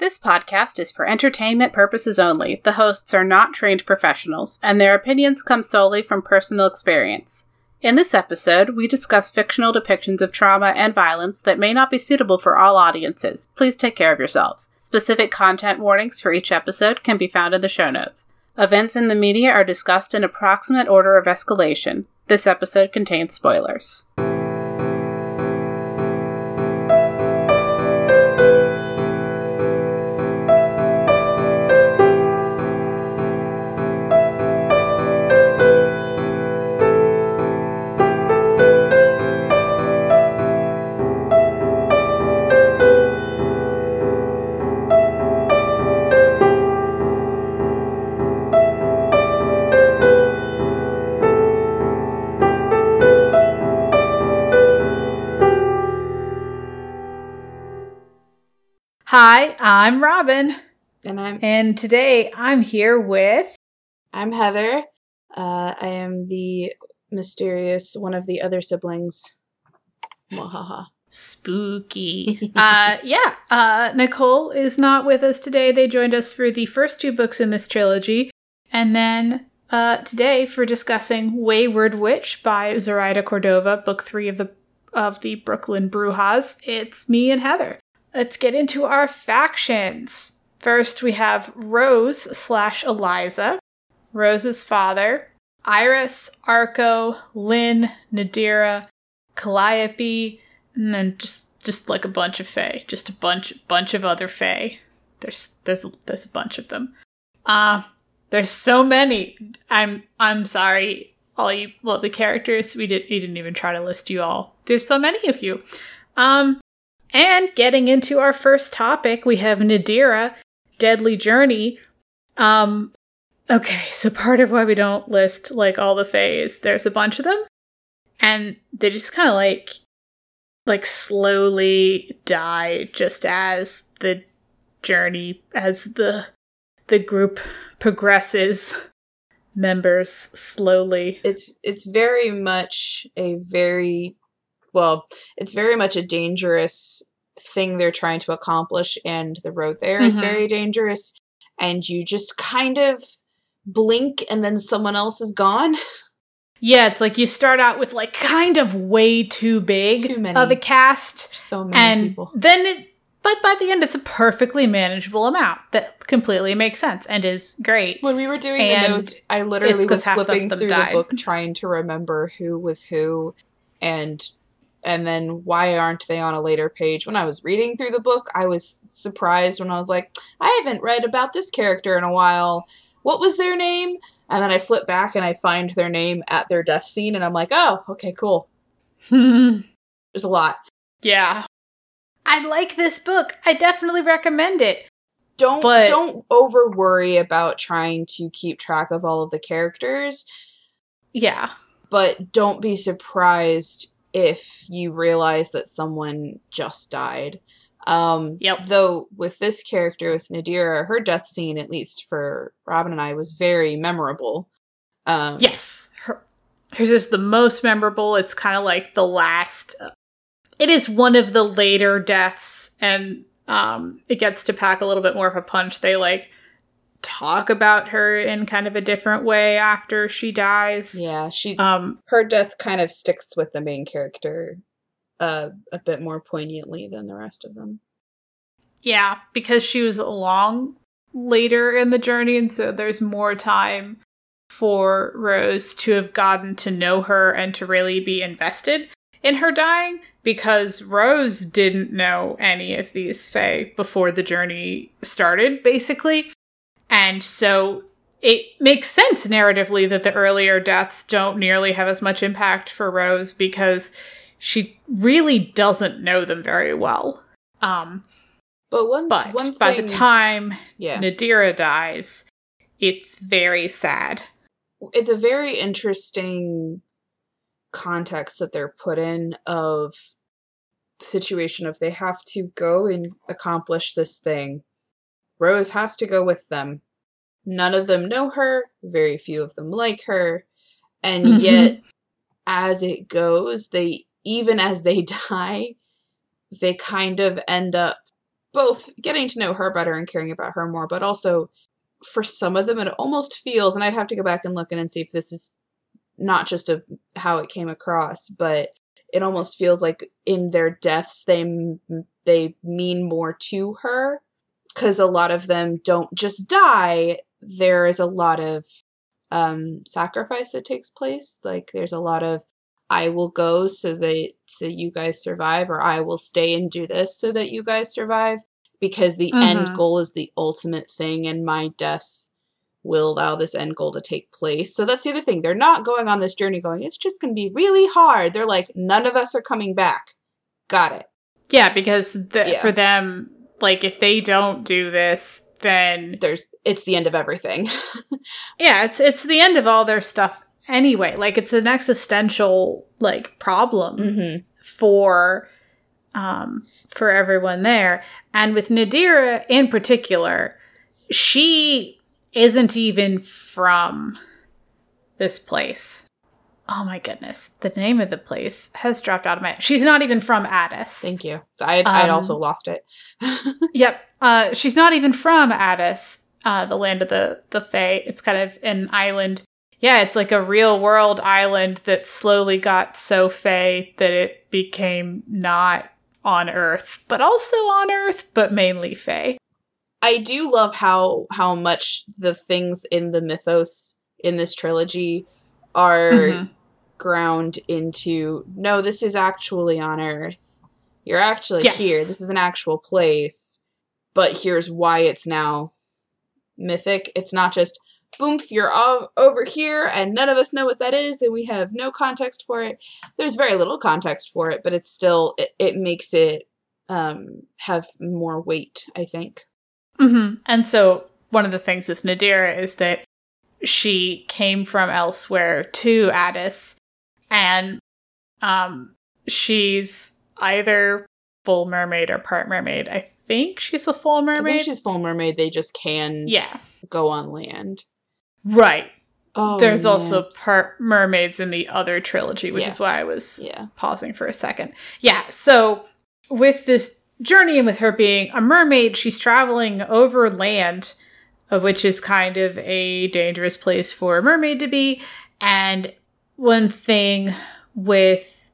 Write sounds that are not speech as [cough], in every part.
This podcast is for entertainment purposes only. The hosts are not trained professionals, and their opinions come solely from personal experience. In this episode, we discuss fictional depictions of trauma and violence that may not be suitable for all audiences. Please take care of yourselves. Specific content warnings for each episode can be found in the show notes. Events in the media are discussed in approximate order of escalation. This episode contains spoilers. I'm Robin, And I'm and today I'm here with. I'm Heather. Uh, I am the mysterious one of the other siblings. Mwahaha. Spooky. [laughs] uh yeah, uh Nicole is not with us today. They joined us for the first two books in this trilogy. And then uh today for discussing Wayward Witch by Zoraida Cordova, book 3 of the of the Brooklyn Brujas. It's me and Heather. Let's get into our factions. First we have Rose slash Eliza, Rose's father, Iris, Arco, Lynn, Nadira, Calliope, and then just just like a bunch of fae, just a bunch bunch of other fae. There's there's there's a bunch of them. Uh there's so many. I'm I'm sorry, all you well the characters we didn't we didn't even try to list you all. There's so many of you. Um and getting into our first topic, we have Nadira, Deadly Journey. Um okay, so part of why we don't list like all the faes, there's a bunch of them. And they just kind of like like slowly die just as the journey as the the group progresses. Members slowly. It's it's very much a very well, it's very much a dangerous thing they're trying to accomplish, and the road there is Mhm. very dangerous. And you just kind of blink, and then someone else is gone. [laughs] yeah it's like you start out with like kind of way too big Too many. of a cast So many and people. then it but by the end it's a perfectly manageable amount that completely makes sense and is great When we were doing And the notes, I literally was flipping through died. the book trying to remember who was who and and then why aren't they on a later page? When I was reading through the book, I was surprised when I was like, I haven't read about this character in a while. What was their name? And then I flip back and I find their name at their death scene and I'm like, "Oh, okay, cool." [laughs] There's a lot. yeah i like this book i definitely recommend it Don't But- don't over worry about trying to keep track of all of the characters. yeah but don't be surprised if you realize that someone just died. Um, Yep. Though with this character, with Nadira, her death scene, at least for Robin and I, was very memorable. Um, Yes, her, hers is the most memorable. It's kind of like the last. It is one of the later deaths, and um, it gets to pack a little bit more of a punch. They like talk about her in kind of a different way after she dies. Yeah, she Um, her death kind of sticks with the main character uh, a bit more poignantly than the rest of them. yeah, because she was along later in the journey, and so there's more time for Rose to have gotten to know her and to really be invested in her dying because Rose didn't know any of these Fae before the journey started, basically. And so it makes sense narratively that the earlier deaths don't nearly have as much impact for Rose because she really doesn't know them very well. Um, But one, but one by thing, the time yeah, Nadira dies, it's very sad. it's a very interesting context that they're put in of situation of they have to go and accomplish this thing. Rose has to go with them. None of them know her, very few of them like her, and Mhm. yet as it goes, they even as they [laughs] die, they kind of end up both getting to know her better and caring about her more, but also for some of them it almost feels and I'd have to go back and look in and see if this is not just a how it came across, but it almost feels like in their deaths they they mean more to her because a lot of them don't just die. There is a lot of um, sacrifice that takes place. Like there's a lot of I will go so that so you guys survive, or I will stay and do this so that you guys survive. Because the mm-hmm. end goal is the ultimate thing, and my death will allow this end goal to take place. So that's the other thing. They're not going on this journey going, it's just going to be really hard. They're like, none of us are coming back. Got it. Yeah, because the, yeah. for them, like, if they don't do this, then there's it's the end of everything. [laughs] yeah, it's it's the end of all their stuff anyway. Like it's an existential like problem mm-hmm. for um for everyone there. And with Nadira in particular, she isn't even from this place. Oh my goodness, the name of the place has dropped out of my. She's not even from Adas. Thank you. So I'd, um, I'd also lost it. [laughs] yep, uh, she's not even from Adas, uh, the land of the the Fae. It's kind of an island. Yeah, it's like a real world island that slowly got so Fae that it became not on Earth, but also on Earth, but mainly Fae. I do love how how much the things in the mythos in this trilogy are mm-hmm. Ground into no, this is actually on Earth. You're actually yes. here. This is an actual place. But here's why it's now mythic. It's not just boom, you're all over here and none of us know what that is and we have no context for it. There's very little context for it, but it's still it, it makes it um, have more weight, I think. Mm-hmm. And so one of the things with Nadira is that she came from elsewhere to Adas, and um, she's either full mermaid or part mermaid. I think she's a full mermaid. I think she's full mermaid. They just can yeah go on land. Right. Oh, There's man. also part mermaids in the other trilogy, which yes. is why I was yeah. pausing for a second. Yeah. So with this journey and with her being a mermaid, she's traveling over land, uh, which is kind of a dangerous place for a mermaid to be. And one thing with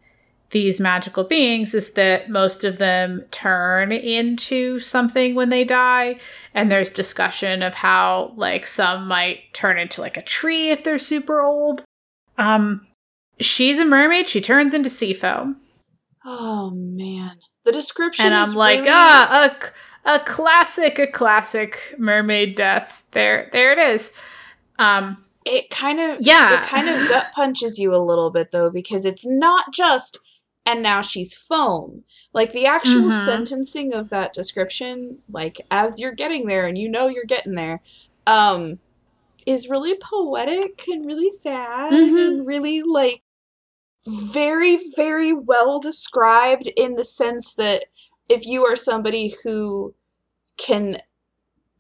these magical beings is that most of them turn into something when they die. And there's discussion of how like some might turn into like a tree if they're super old. Um she's a mermaid. She turns into sea foam oh man. The description and I'm like, really... ah, a, a classic, a classic mermaid death. There, there it is. Um, it kind of, yeah, it kind of gut [laughs] punches you a little bit though because it's not just, and now she's foam. Like the actual mm-hmm. sentencing of that description, like as you're getting there and you know you're getting there, um, is really poetic and really sad mm-hmm. and really like very, very well described in the sense that if you are somebody who can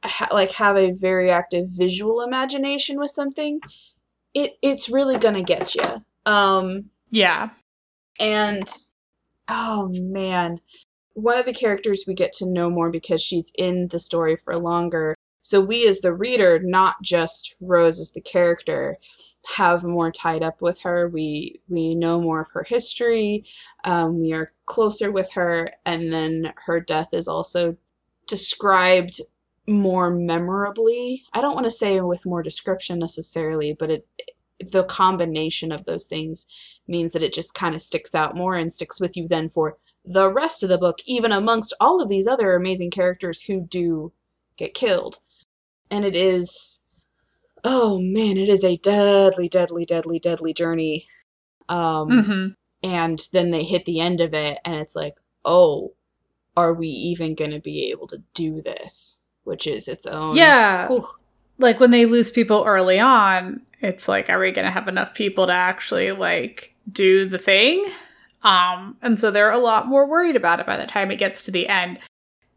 ha- like have a very active visual imagination with something, it it's really gonna get you. Um, yeah, and oh man, one of the characters we get to know more because she's in the story for longer. So we, as the reader, not just Rose as the character, have more tied up with her. We we know more of her history. Um, we are closer with her, and then her death is also described more memorably. I don't want to say with more description necessarily, but it the combination of those things means that it just kind of sticks out more and sticks with you then for the rest of the book, even amongst all of these other amazing characters who do get killed. And it is oh man, it is a deadly, deadly, deadly, deadly journey. Um, mm-hmm. And then they hit the end of it, and it's like, oh, are we even going to be able to do this? Which is its own. Yeah. Whew. Like when they lose people early on, it's like, are we going to have enough people to actually like do the thing? Um, and so they're a lot more worried about it by the time it gets to the end.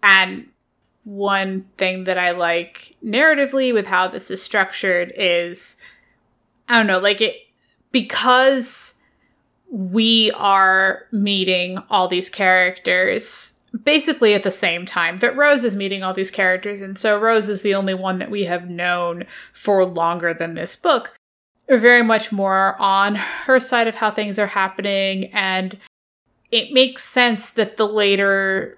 And one thing that I like narratively with how this is structured is I don't know, like it because we are meeting all these characters basically at the same time that Rose is meeting all these characters. And so Rose is the only one that we have known for longer than this book. Very much more on her side of how things are happening. And it makes sense that the later,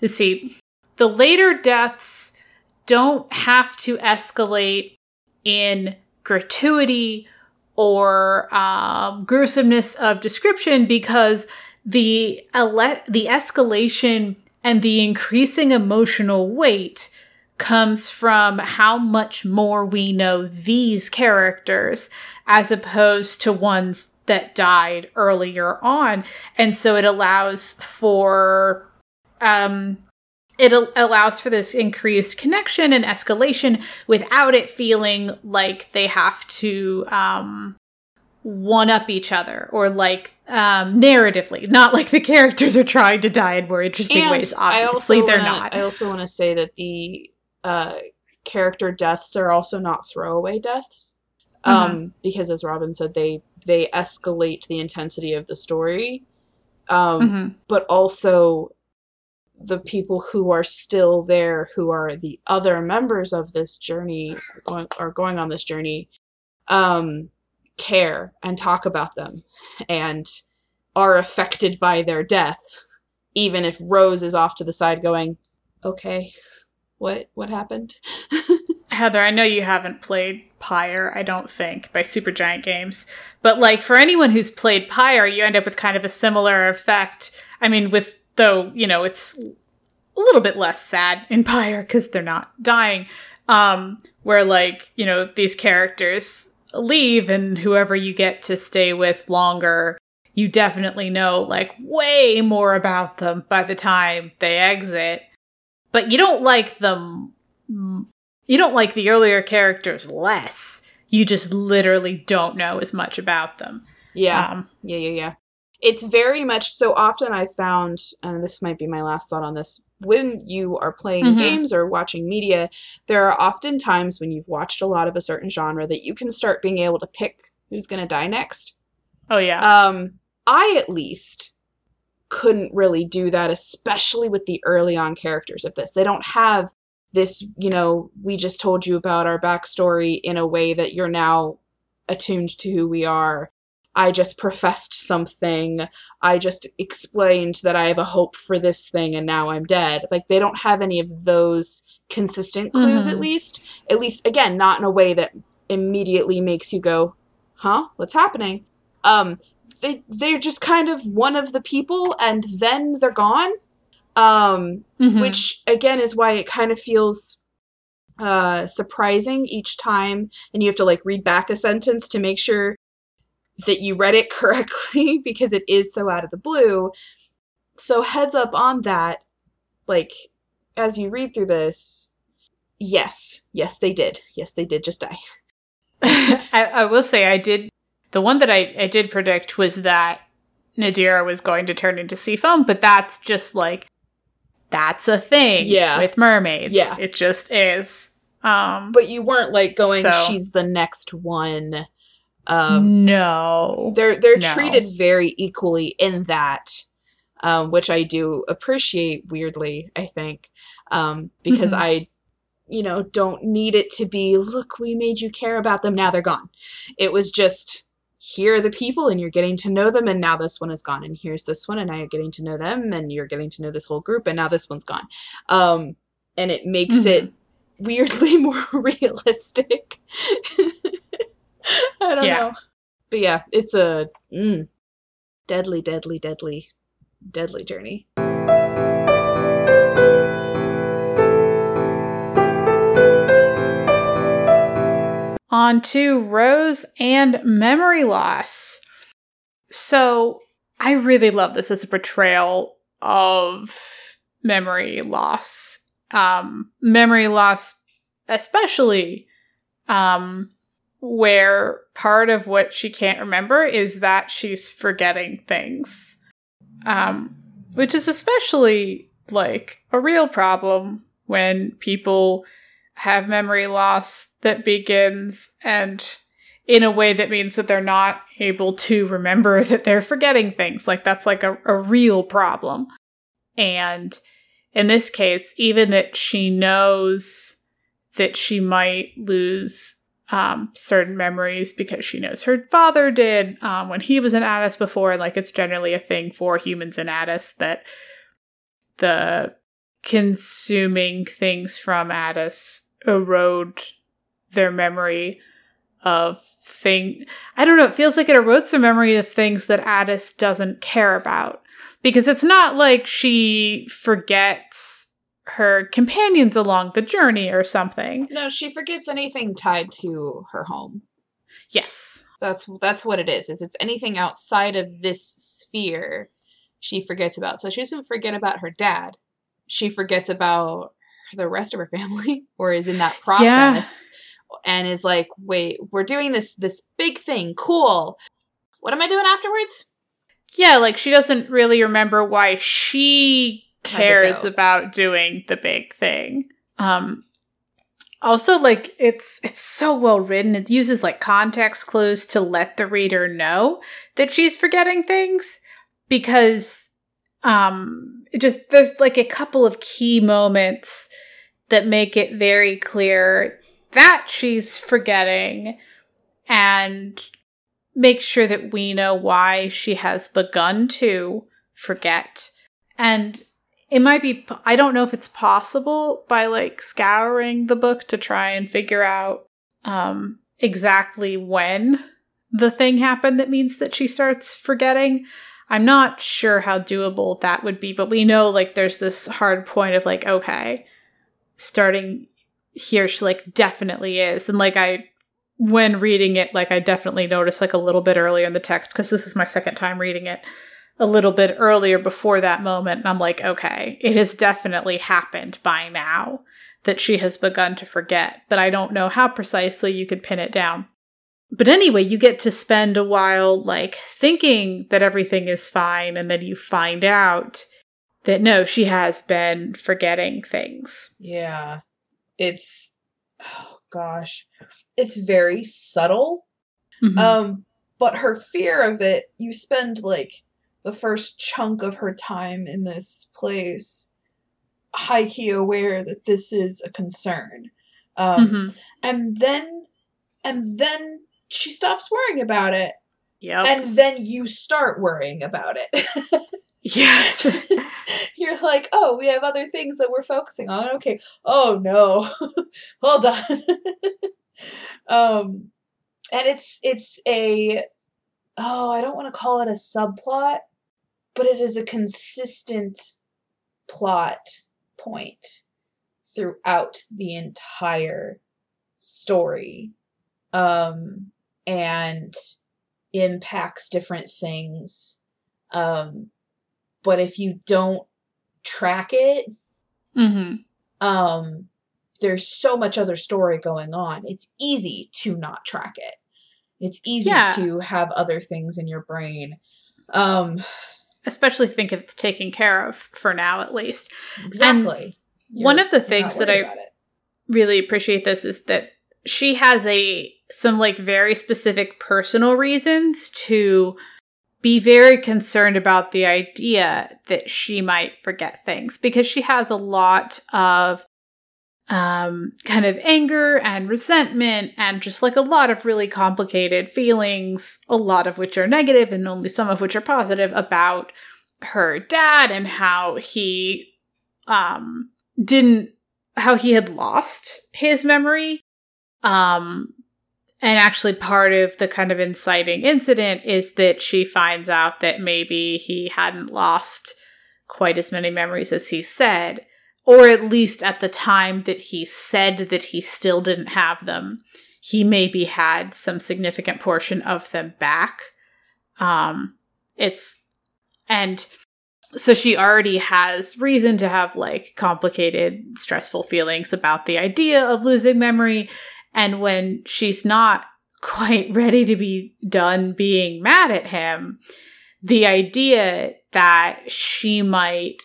you see, the later deaths don't have to escalate in gratuity or um, gruesomeness of description because the ele- the escalation and the increasing emotional weight comes from how much more we know these characters as opposed to ones that died earlier on. And so it allows for um it al- allows for this increased connection and escalation without it feeling like they have to um one up each other or like um narratively not like the characters are trying to die in more interesting And ways obviously they're wanna- not I also want to say that the uh, character deaths are also not throwaway deaths, Mm-hmm. um, because as Robin said, they they escalate the intensity of the story, um, Mhm. but also the people who are still there, who are the other members of this journey, are going, are going on this journey, um, care and talk about them, and are affected by their death, even if Rose is off to the side going, "Okay, what what happened?" [laughs] Heather, I know you haven't played Pyre, I don't think, by Supergiant Games. But like for anyone who's played Pyre, you end up with kind of a similar effect. I mean, with though, you know, it's a little bit less sad in Pyre because they're not dying. Um, where like, you know, these characters leave and whoever you get to stay with longer, you definitely know like way more about them by the time they exit. But you don't like them you don't like the earlier characters less. You just literally don't know as much about them. yeah, Um, yeah, yeah, yeah. It's very much so often I found, and this might be my last thought on this. When you are playing Mhm. games or watching media, there are often times when you've watched a lot of a certain genre that you can start being able to pick who's going to die next. oh yeah. Um, I at least couldn't really do that, especially with the early on characters of this. They don't have this, you know, we just told you about our backstory in a way that you're now attuned to who we are. I just professed something. I just explained that I have a hope for this thing and now I'm dead. Like they don't have any of those consistent clues at Mhm. least. At least again, not in a way that immediately makes you go, "Huh? What's happening?" um they they're just kind of one of the people and then they're gone um Mhm. which again is why it kind of feels uh surprising each time and you have to like read back a sentence to make sure that you read it [laughs] correctly because it is so out of the blue so heads up on that like as you read through this yes yes they did yes they did just die [laughs] I, I will say I did the one that I, I did predict was that Nadira was going to turn into Seafoam, but that's just like that's a thing Yeah. with mermaids. Yeah. It just is. Um but you weren't like going So- she's the next one um no. they're they're No. treated very equally in that um which i do appreciate weirdly i think um because Mhm. i you know don't need it to be look we made you care about them now they're gone it was just here are the people and you're getting to know them and now this one is gone and here's this one and now you're getting to know them and you're getting to know this whole group and now this one's gone um and it makes Mhm. it weirdly [laughs] more realistic [laughs] [laughs] i don't Yeah. know but yeah it's a mm, deadly deadly deadly deadly journey On to Rose and memory loss. So I really love this as a portrayal of memory loss. Um, memory loss, especially um, where part of what she can't remember is that she's forgetting things. Um, which is especially like a real problem when people have memory loss that begins and in a way that means that they're not able to remember [laughs] that they're forgetting things. Like that's like a, a real problem. And in this case, even that she knows that she might lose um, certain memories because she knows her father did um, when he was an Adas before. And like it's generally a thing for humans in Adas that the consuming things from Adas erode their memory of thing. I don't know. It feels like it erodes the memory of things that Adas doesn't care about because it's not like she forgets her companions along the journey or something. No, she forgets anything tied to her home. Yes. That's that's what it is. Is it's anything outside of this sphere she forgets about. So she doesn't forget about her dad. She forgets about the rest of her family [laughs] or is in that process yeah. and is like, "Wait, we're doing this this big thing. Cool. What am I doing afterwards?" Yeah, like she doesn't really remember why she cares about doing the big thing. Um also like it's it's so well written. It uses like context clues to let the reader know that she's forgetting things because um it just there's like a couple of key moments that make it very clear that she's forgetting and make sure that we know why she has begun to forget. And it might be i don't know if it's possible by like scouring the book to try and figure out um exactly when the thing happened that means that she starts forgetting. I'm not sure how doable that would be but we know like there's this hard point of like okay starting here she like definitely is. And like i when reading it like i definitely noticed like a little bit earlier in the text because this is my second time reading it a little bit earlier before that moment. And I'm like, okay, it has definitely happened by now that she has begun to forget, but I don't know how precisely you could pin it down. But anyway, you get to spend a while like thinking that everything is fine, and then you find out that no, she has been forgetting things. Yeah. It's, oh gosh, it's very subtle. Mm-hmm. Um, but her fear of it, you spend like the first chunk of her time in this place high key aware that this is a concern. Um, mm-hmm. And then, and then she stops worrying about it. Yeah. And then you start worrying about it. [laughs] yes. [laughs] You're like, oh, we have other things that we're focusing on. Okay. Oh no. [laughs] Hold on. um, and it's it's a oh, I don't want to call it a subplot but it is a consistent plot point throughout the entire story um, and impacts different things um, but if you don't track it mm-hmm. um, there's so much other story going on it's easy to not track it it's easy yeah. to have other things in your brain um especially think if it's taken care of for now at least. Exactly. one of the things that I really appreciate this is that she has a some like very specific personal reasons to be very concerned about the idea that she might forget things because she has a lot of um, kind of anger and resentment and just like a lot of really complicated feelings, a lot of which are negative and only some of which are positive about her dad and how he um didn't how he had lost his memory. Um and actually part of the kind of inciting incident is that she finds out that maybe he hadn't lost quite as many memories as he said or at least at the time that he said that he still didn't have them, he maybe had some significant portion of them back. Um, it's and so she already has reason to have like complicated, stressful feelings about the idea of losing memory. And when she's not [laughs] quite ready to be done being mad at him, the idea that she might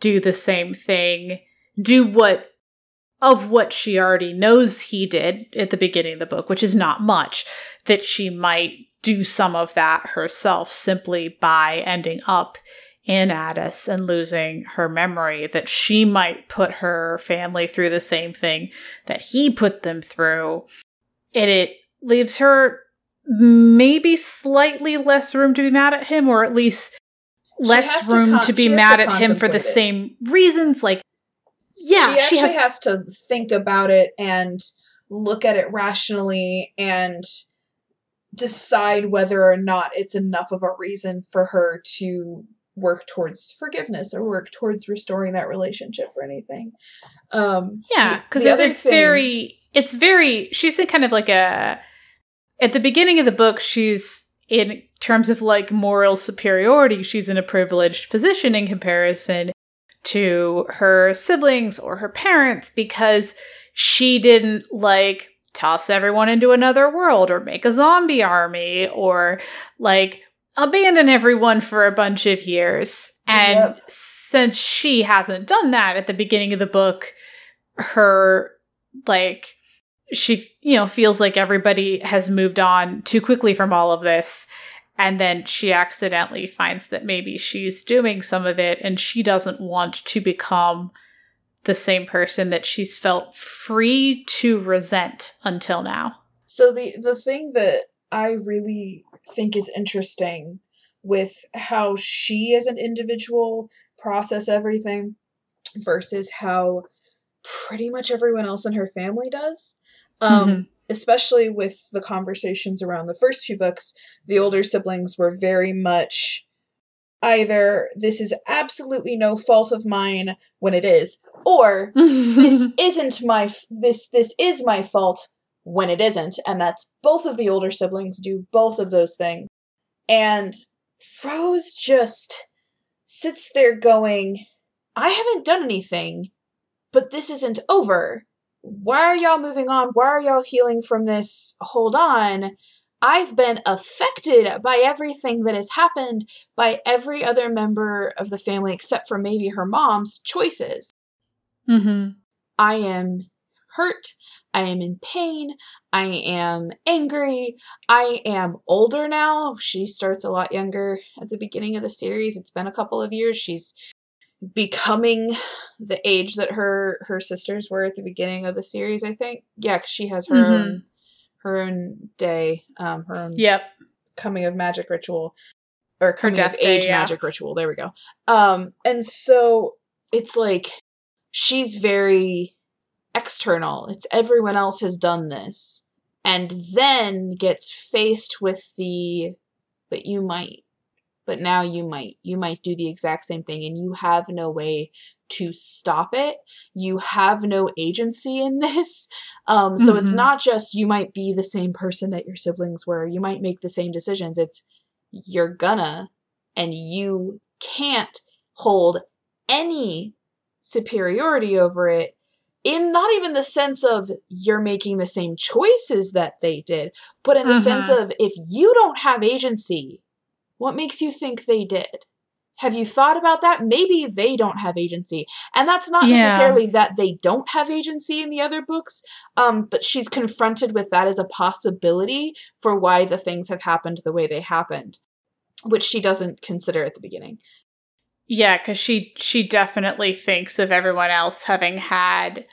do the same thing, do what of what she already knows he did at the beginning of the book, which is not much, that she might do some of that herself simply by ending up in Adas and losing her memory, that she might put her family through the same thing that he put them through. And it leaves her maybe slightly less room to be mad at him, or at least less room to, con- to be mad to at him for the it. same reasons. Like, yeah, she actually she has-, has to think about it and look at it rationally and decide whether or not it's enough of a reason for her to work towards forgiveness or work towards restoring that relationship or anything. Um, yeah, because it's thing, very, it's very. She's in kind of like a. At the beginning of the book, she's in terms of like moral superiority. She's in a privileged position in comparison to her siblings or her parents because she didn't like toss everyone into another world or make a zombie army or like abandon everyone for a bunch of years. And yep. since she hasn't done that at the beginning of the book, her like she you know feels like everybody has moved on too quickly from all of this and then she accidentally finds that maybe she's doing some of it and she doesn't want to become the same person that she's felt free to resent until now. So the the thing that I really think is interesting with how she as an individual process everything versus how pretty much everyone else in her family does. Um, mm-hmm. Especially with the conversations around the first two books, the older siblings were very much either this is absolutely no fault of mine when it is or this [laughs] isn't my this this is my fault when it isn't and that's both of the older siblings do both of those things. And rose just sits there going i haven't done anything but this isn't over why are y'all moving on why are y'all healing from this hold on I've been affected by everything that has happened by every other member of the family except for maybe her mom's choices. Mm-hmm. I am hurt. I am in pain. I am angry. I am older now. She starts a lot younger at the beginning of the series. It's been a couple of years. She's becoming the age that her her sisters were at the beginning of the series, I think. Yeah, cuz she has her mm-hmm. own her own day, um her own Yep. coming of magic ritual or coming of age day, yeah. magic ritual. There we go. Um and so it's like she's very external. It's everyone else has done this. And then gets faced with the, but you might, but now you might, you might do the exact same thing and you have no way to stop it. You have no agency in [laughs] this. Um, so mm-hmm. it's not just you might be the same person that your siblings were, you might make the same decisions. It's you're gonna, and you can't hold any superiority over it in not even the sense of you're making the same choices that they did, but in the uh-huh. sense of if you don't have agency, what makes you think they did? Have you thought about that? Maybe they don't have agency. And that's not yeah. necessarily that they don't have agency in the other books, um, but she's confronted with that as a possibility for why the things have happened the way they happened, which she doesn't consider at the beginning. Yeah, because she she definitely thinks of everyone else having had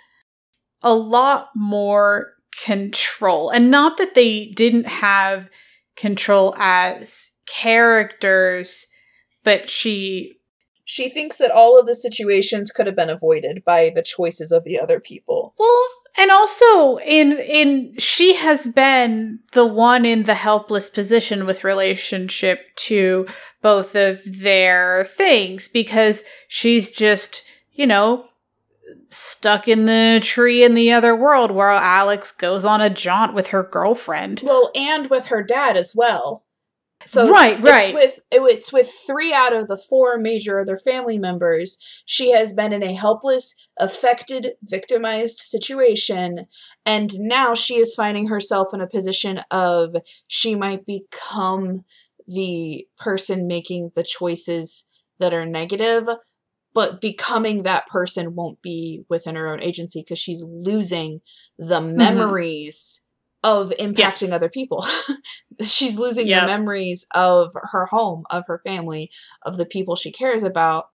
a lot more control, and not that they didn't have control as characters, but she she thinks that all of the situations could have been avoided by the choices of the other people. Well, and also in in she has been the one in the helpless position with relationship to both of their things because she's just you know stuck in the tree in the other world where alex goes on a jaunt with her girlfriend well and with her dad as well so right, it's right. With it's with three out of the four major other family members, she has been in a helpless, affected, victimized situation, and now she is finding herself in a position of she might become the person making the choices that are negative, but becoming that person won't be within her own agency because she's losing the mm-hmm. Of impacting Yes. other people. [laughs] She's losing Yep. the memories of her home, of her family, of the people she cares about.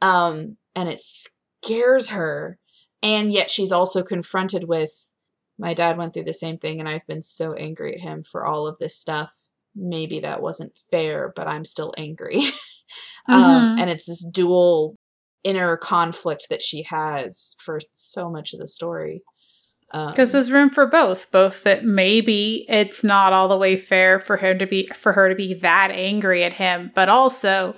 Um, and it scares her. And yet she's also confronted with my dad went through the same thing and I've been so angry at him for all of this stuff. Maybe that wasn't fair, but I'm still angry. [laughs] um, Mhm. and it's this dual inner conflict that she has for so much of the story. Um, Because there's room for both. Both that maybe it's not all the way fair for him to be for her to be that angry at him, but also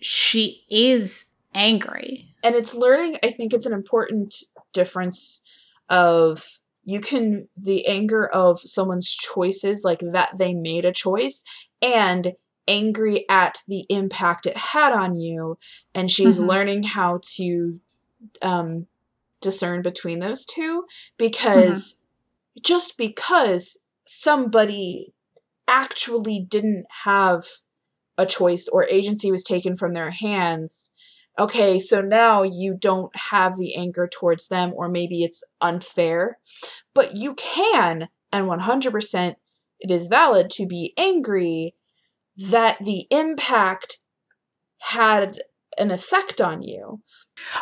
she is angry. and it's learning i think it's an important difference of you can the anger of someone's choices like that they made a choice and angry at the impact it had on you and she's Mhm. learning how to um discern between those two mm-hmm. because just because somebody actually didn't have a choice or agency was taken from their hands okay, so now you don't have the anger towards them, or maybe it's unfair, but you can, and 100% it is valid to be angry that the impact had an effect on you.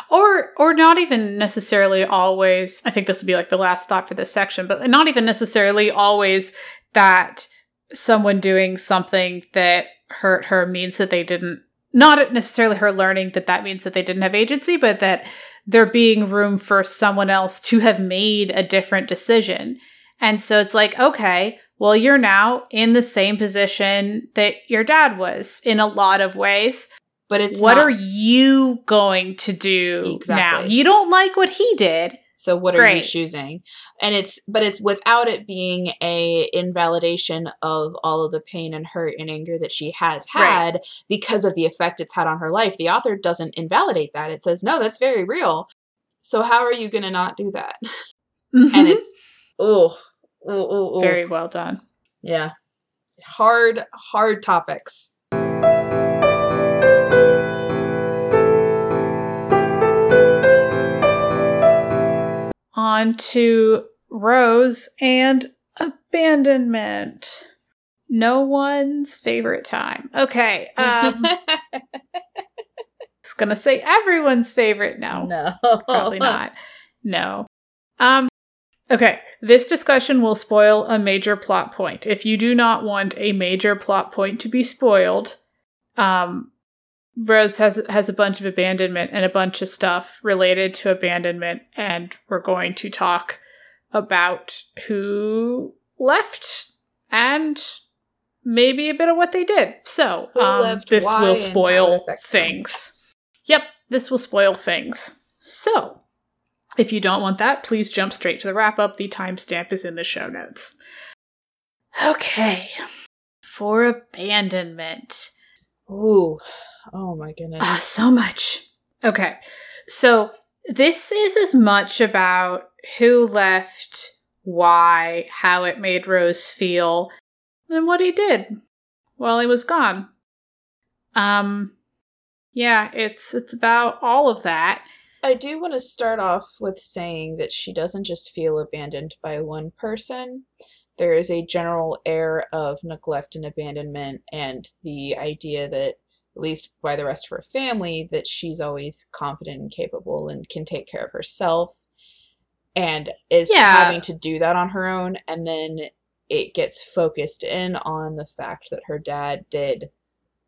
Or or not even necessarily always. I think this would be like the last thought for this section, but not even necessarily always that someone doing something that hurt her means that they didn't not necessarily her learning that that means that they didn't have agency, but that there being room for someone else to have made a different decision. And so it's like, okay, well, you're now in the same position that your dad was in a lot of ways But it's what not, are you going to do now? You don't like what he did. so what are you choosing? And it's but it's without it being a invalidation of all of the pain and hurt and anger that she has Right. had because of the effect it's had on her life. The author doesn't invalidate that. It says, "No, that's very real." So how are you going to not do that? and mm-hmm. it's oh, oh, oh, oh. very well done. yeah, hard, hard topics. On to Rose and abandonment. No one's favorite time. Okay. Um, [laughs] it's gonna say everyone's favorite No, no, Probably not. No. Um okay, this discussion will spoil a major plot point. If you do not want a major plot point to be spoiled, um Rose has has a bunch of abandonment and a bunch of stuff related to abandonment and we're going to talk about who left and maybe a bit of what they did. So, um, left, this will and how it spoil things. Yep, this will spoil things. So, if you don't want that, please jump straight to the wrap up. The timestamp is in the show notes. Okay. For abandonment. Ooh, oh my goodness. Ah, so much. Okay. So, this is as much about who left, why, how it made Rose feel, and what he did while he was gone. Um yeah, it's it's about all of that. I do want to start off with saying that she doesn't just feel abandoned by one person. There is a general air of neglect and abandonment, and the idea that, at least by the rest of her family, that she's always confident and capable and can take care of herself and is Yeah. having to do that on her own. And then it gets focused in on the fact that her dad did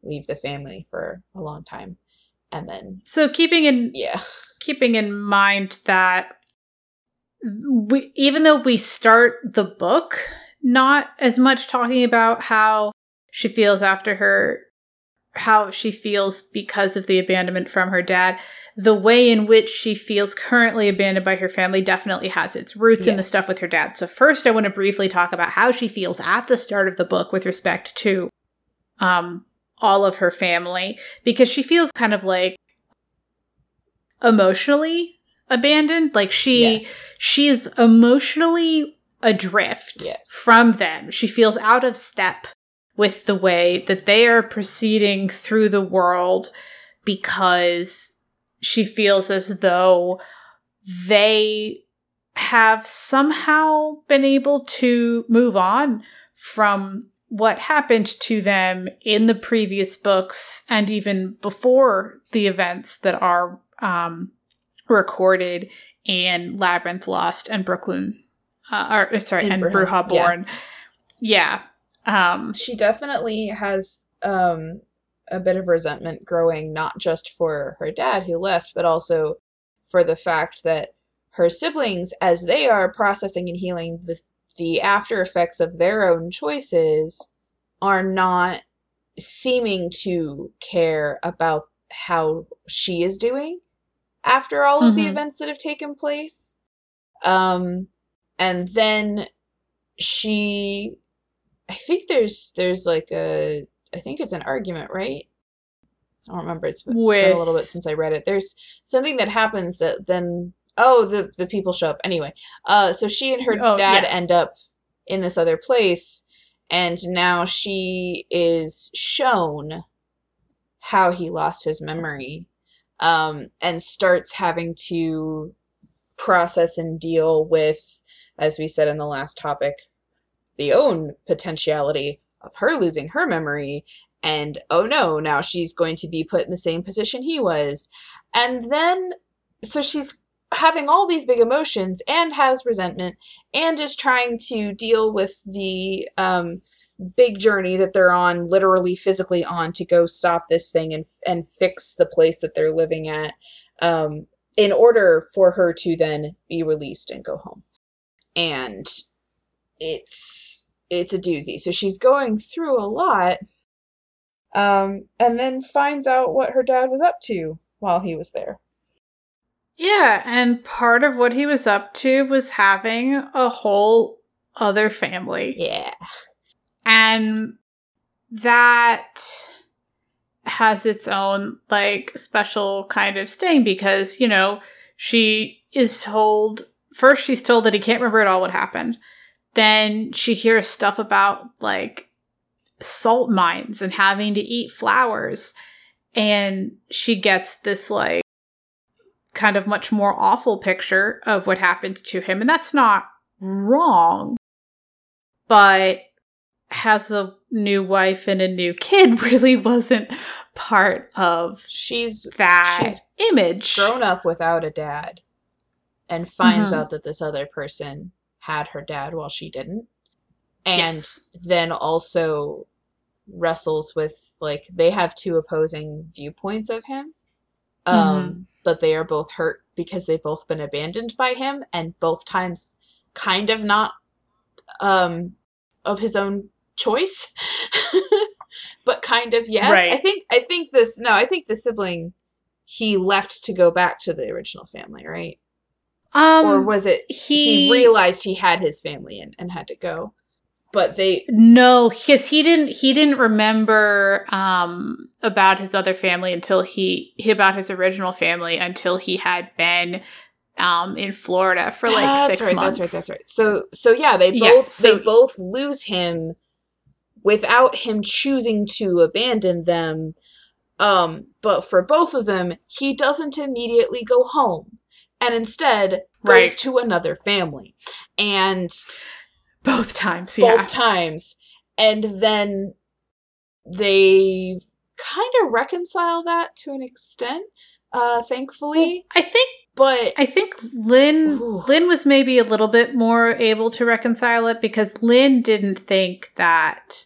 leave the family for a long time. And then, So keeping in yeah. keeping in mind that we even though we start the book not as much talking about how she feels after her how she feels because of the abandonment from her dad. The way in which she feels currently abandoned by her family definitely has its roots in the stuff with her dad. So first i want to briefly talk about how she feels at the start of the book with respect to um all of her family because she feels kind of like emotionally abandoned. Like she yes. she's emotionally adrift Yes. from them. She feels out of step with the way that they are proceeding through the world because she feels as though they have somehow been able to move on from what happened to them in the previous books and even before the events that are um, recorded in Labyrinth Lost and Brooklyn, uh, or sorry, In and Bruja, Bruja Born. Yeah. Um, she definitely has um a bit of resentment growing not just for her dad who left but also for the fact that her siblings as they are processing and healing the the after effects of their own choices are not seeming to care about how she is doing after all of the Mhm. events that have taken place um and then she i think there's there's like a i think it's an argument right? I don't remember. It's been, it's been a little bit since i read it. There's something that happens that then oh the the people show up. Anyway uh so she and her Oh, dad yeah. end up in this other place and now she is shown how he lost his memory um and starts having to process and deal with as we said in the last topic the own potentiality of her losing her memory. And oh no now she's going to be put in the same position he was. And then so she's having all these big emotions and has resentment and is trying to deal with the um big journey that they're on literally physically on to go stop this thing and and fix the place that they're living at um in order for her to then be released and go home. And it's it's a doozy so she's going through a lot um and then finds out what her dad was up to while he was there yeah, and part of what he was up to was having a whole other family. yeah And that has its own like special kind of sting because, you know, she is told first she's told that he can't remember at all what happened. Then she hears stuff about like salt mines and having to eat flowers. And she gets this like kind of much more awful picture of what happened to him. And that's not wrong. But has a new wife and a new kid [laughs] really wasn't part of she's that she's image. grown up without a dad and finds Mhm. out that this other person had her dad while she didn't and Yes. then also wrestles with like they have two opposing viewpoints of him um Mhm. but they are both hurt because they've both been abandoned by him and both times kind of not um of his own choice [laughs] but kind of yes Right. i think i think this no i think the sibling he left to go back to the original family right Um, or was it he, he- realized he had his family and, and had to go but they no, because he didn't. He didn't remember um about his other family until he, he about his original family until he had been um in Florida for like that's six right months. that's right that's right so so yeah they Yeah, both so they both lose him without him choosing to abandon them um but for both of them he doesn't immediately go home and instead goes Right. to another family and Both times, yeah. both times and then they kind of reconcile that to an extent uh thankfully I think but I think Lynn Ooh. Lynn was maybe a little bit more able to reconcile it because Lynn didn't think that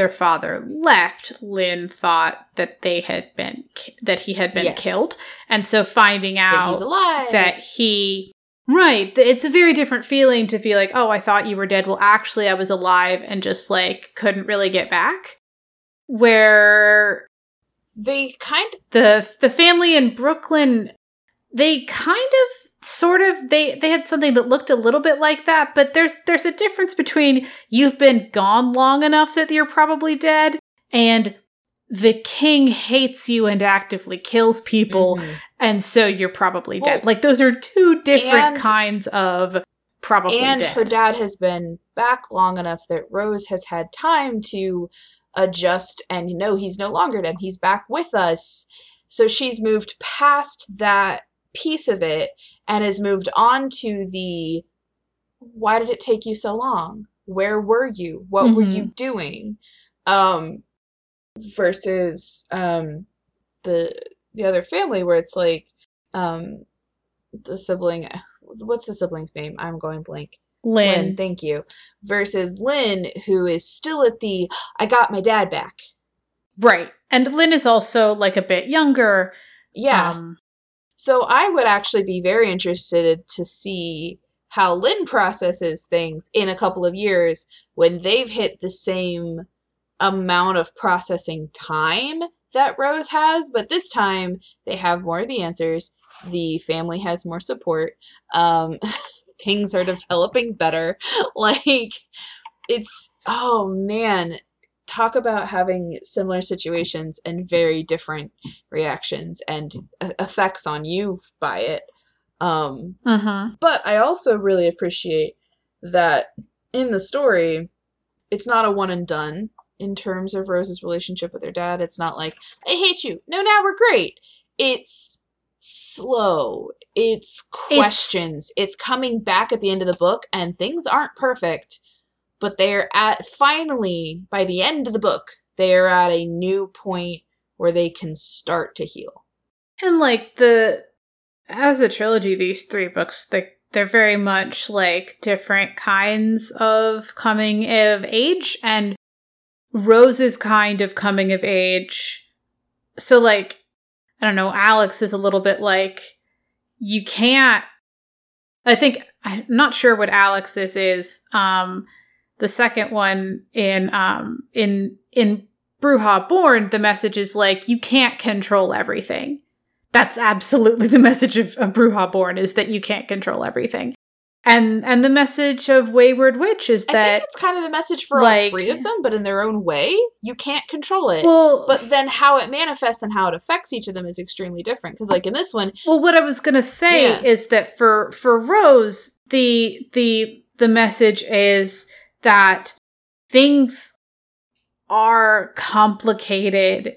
their father left. Lynn thought that they had been ki- that he had been Yes. killed, and so finding that out he's alive that he right it's a very different feeling to feel like oh i thought you were dead well actually i was alive and just like couldn't really get back where they kind the the family in brooklyn they kind of sort of they they had something that looked a little bit like that but there's there's a difference between you've been gone long enough that you're probably dead and the king hates you and actively kills people Mhm. and so you're probably dead. Well, like those are two different and- kinds of probably and dead. her dad has been back long enough that Rose has had time to adjust and no, he's no longer dead. He's back with us. So she's moved past that piece of it and has moved on to the why did it take you so long? Where were you? What mm-hmm. were you mm-hmm. doing? Um versus um the the other family where it's like um the sibling what's the sibling's name? I'm going blank. Lynn. Lynn. thank you. Versus Lynn, who is still at the I got my dad back. Right. And Lynn is also like a bit younger. Yeah. Um, so I would actually be very interested to see how Lynn processes things in a couple of years when they've hit the same amount of processing time that Rose has, but this time they have more of the answers. The family has more support. Um, [laughs] things are developing better. [laughs] Like, it's, oh man, talk about having similar situations and very different reactions and effects on you by it. Um, uh-huh. But I also really appreciate that in the story, it's not a one and done in terms of Rose's relationship with her dad. It's not like, I hate you. No, now we're great. It's slow. It's questions. It's, it's coming back at the end of the book, and things aren't perfect, but they're at finally, by the end of the book, they're at a new point where they can start to heal. And like the as a trilogy, these three books, they they're very much like different kinds of coming of age and Rose's kind of coming of age. So like I don't know, Alex is a little bit like you can't I think I'm not sure what Alex's is. Um the second one in um in in Bruja Born, the message is like you can't control everything. That's absolutely the [laughs] message of, of Bruja Born is that you can't control everything. And and the message of Wayward Witch is that it's kind of the message for like, all three of them, but in their own way. You can't control it. Well, but then how it manifests and how it affects each of them is extremely different. Because like in this one, well, what I was gonna say yeah. is that for for Rose, the the the message is that things are complicated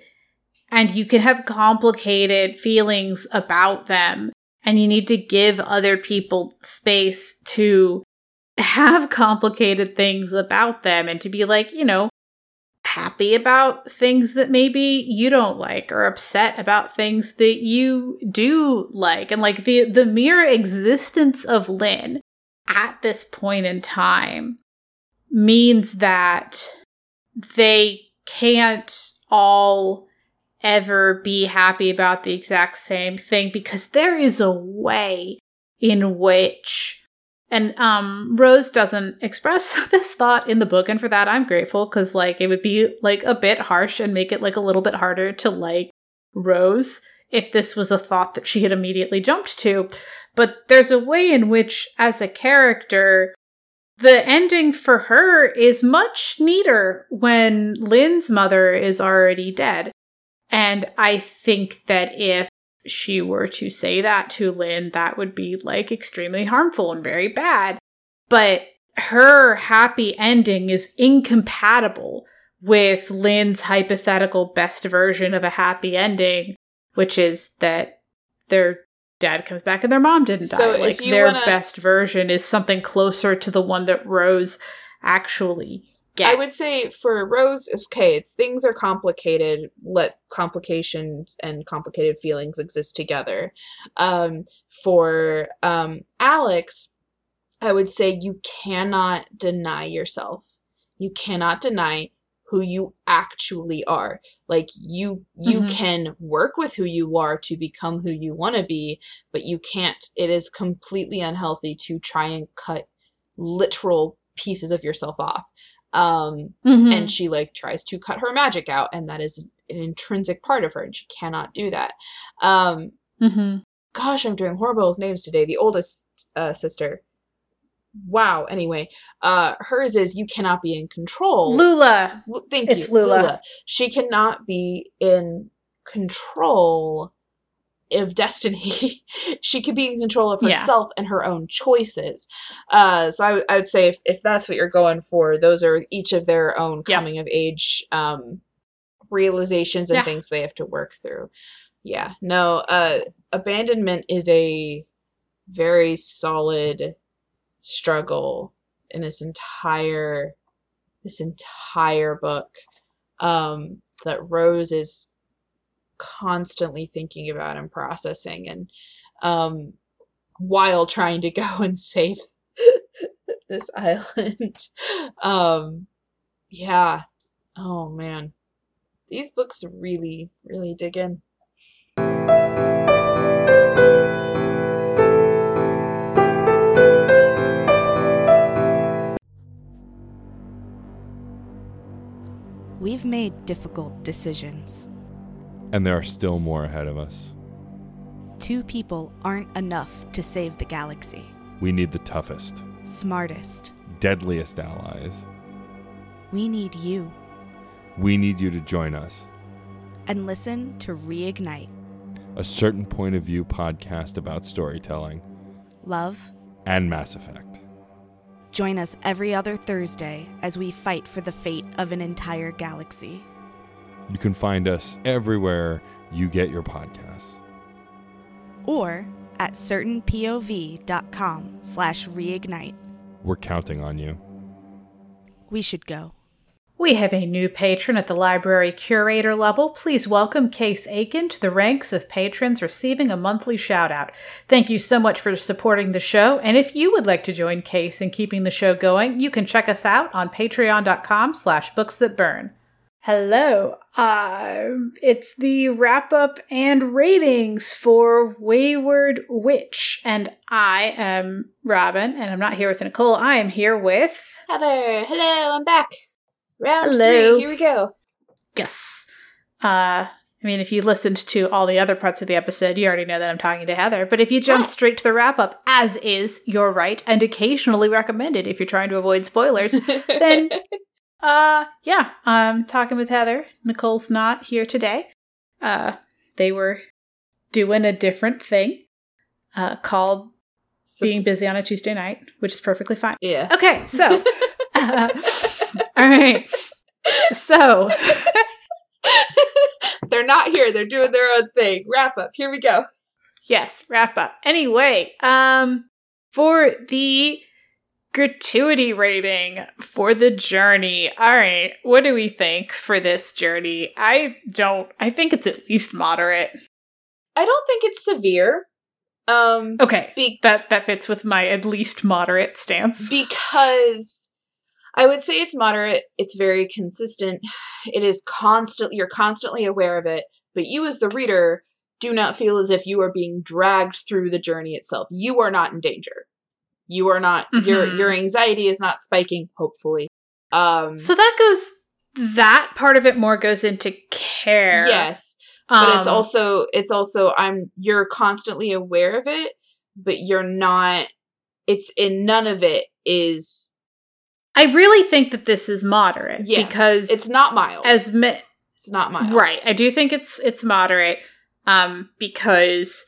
and you can have complicated feelings about them and you need to give other people space to have complicated things about them and to be like, you know, happy about things that maybe you don't like or upset about things that you do like. And like the the mere existence of Lynn at this point in time means that they can't all ever be happy about the exact same thing because there is a way in which and um Rose doesn't express [laughs] this thought in the book and for that I'm grateful cuz like it would be like a bit harsh and make it like a little bit harder to like Rose if this was a thought that she had immediately jumped to. But there's a way in which as a character the ending for her is much neater when Lynn's mother is already dead. And I think that if she were to say that to Lynn, that would be like extremely harmful and very bad. But her happy ending is incompatible with Lynn's hypothetical best version of a happy ending, which is that their dad comes back and their mom didn't die. So like their wanna... best version is something closer to the one that Rose actually get. I would say for Rose, okay, it's things are complicated. Let complications and complicated feelings exist together. Um, for um, Alex, I would say you cannot deny yourself. You cannot deny who you actually are. Like you you mm-hmm. can work with who you are to become who you want to be, but you can't it is completely unhealthy to try and cut literal pieces of yourself off. Um mm-hmm. and she like tries to cut her magic out and that is an intrinsic part of her and she cannot do that. Um mm-hmm. gosh, I'm doing horrible with names today. The oldest uh, sister wow anyway uh hers is you cannot be in control lula L- thank it's you lula. lula she cannot be in control of destiny [laughs] she could be in control of herself yeah. and her own choices uh so I, w- I would say if, if that's what you're going for those are each of their own coming of age um realizations and yeah. things they have to work through Yeah. No, uh abandonment is a very solid struggle in this entire this entire book um that Rose is constantly thinking about and processing and um while trying to go and save [laughs] this island. [laughs] um yeah. Oh man. These books really really dig in. We've made difficult decisions. And there are still more ahead of us. Two people aren't enough to save the galaxy. We need the toughest, Smartest. deadliest allies. We need you. We need you to join us. And listen to Reignite. A certain point of view podcast about storytelling Love. and Mass Effect. Join us every other Thursday as we fight for the fate of an entire galaxy. You can find us everywhere you get your podcasts. Or at certainpov.com slash reignite. We're counting on you. We should go. We have a new patron at the library curator level. Please welcome Case Aiken to the ranks of patrons receiving a monthly shout out. Thank you so much for supporting the show. And if you would like to join Case in keeping the show going, you can check us out on patreon.com slash books that burn. Hello. Uh, it's the wrap up and ratings for Wayward Witch. And I am Robin, and I'm not here with Nicole. I am here with. Heather, hello, I'm back. Round Hello. three, here we go. Gus. Uh, I mean, if you listened to all the other parts of the episode, you already know that I'm talking to Heather. But if you jump Ah. straight to the wrap up, as is your right and occasionally recommended if you're trying to avoid spoilers, [laughs] then uh, yeah, I'm talking with Heather. Nicole's not here today. Uh, they were doing a different thing uh, called So- being busy on a Tuesday night, which is perfectly fine. yeah. Okay, so, [laughs] uh, all right, so. [laughs] They're not here. They're doing their own thing. Wrap up. Here we go. Yes, wrap up. Anyway, um for the gratuity rating for the journey. All right, what do we think for this journey? I don't I think it's at least moderate. I don't think it's severe. Um Okay. be- That that fits with my at least moderate stance. because I would say it's moderate. It's very consistent. [sighs] It is constant. You're constantly aware of it, but you, as the reader, do not feel as if you are being dragged through the journey itself. You are not in danger. You are not. Your Mhm. your anxiety is not spiking. Hopefully, um, so that goes that part of it more goes into care. yes, but it's Um, also it's also I'm you're constantly aware of it, but you're not. It's in none of it is I really think that this is moderate yes because it's not mild. as mi- it's not mild. Right. I do think it's it's moderate um because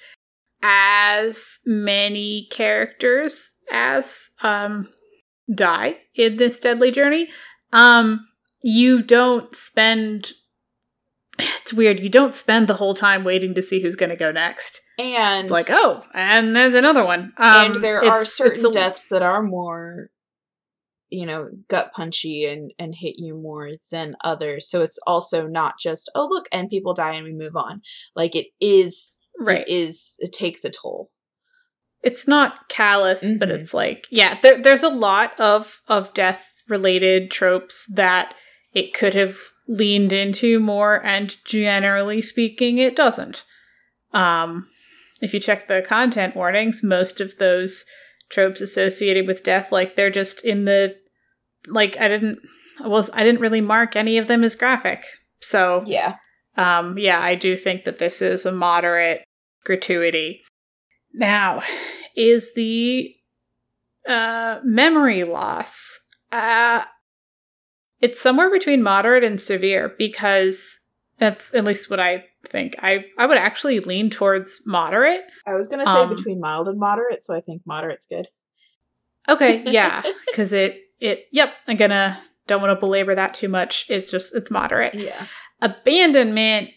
as many characters as um die in this deadly journey, um you don't spend it's weird. You don't spend the whole time waiting to see who's going to go next. and It's like, "Oh, and there's another one." Um, and there are certain a- deaths that are more you know gut punchy and and hit you more than others so it's also not just oh look and people die and we move on like it is Right. it is it takes a toll it's not callous, but Mhm. it's like yeah, there, there's a lot of of death related tropes that it could have leaned into more, and generally speaking, it doesn't. Um, if you check the content warnings, most of those tropes associated with death, like they're just in the like I didn't I was I didn't really mark any of them as graphic, so yeah um, yeah, I do think that this is a moderate gratuity. Now, is the uh, memory loss? Uh, it's somewhere between moderate and severe because that's at least what I think. I I would actually lean towards moderate. i was gonna say Um, between mild and moderate so i think moderate's good Okay, yeah, [laughs] because it it yep. I'm gonna don't want to belabor that too much. It's just it's moderate. yeah abandonment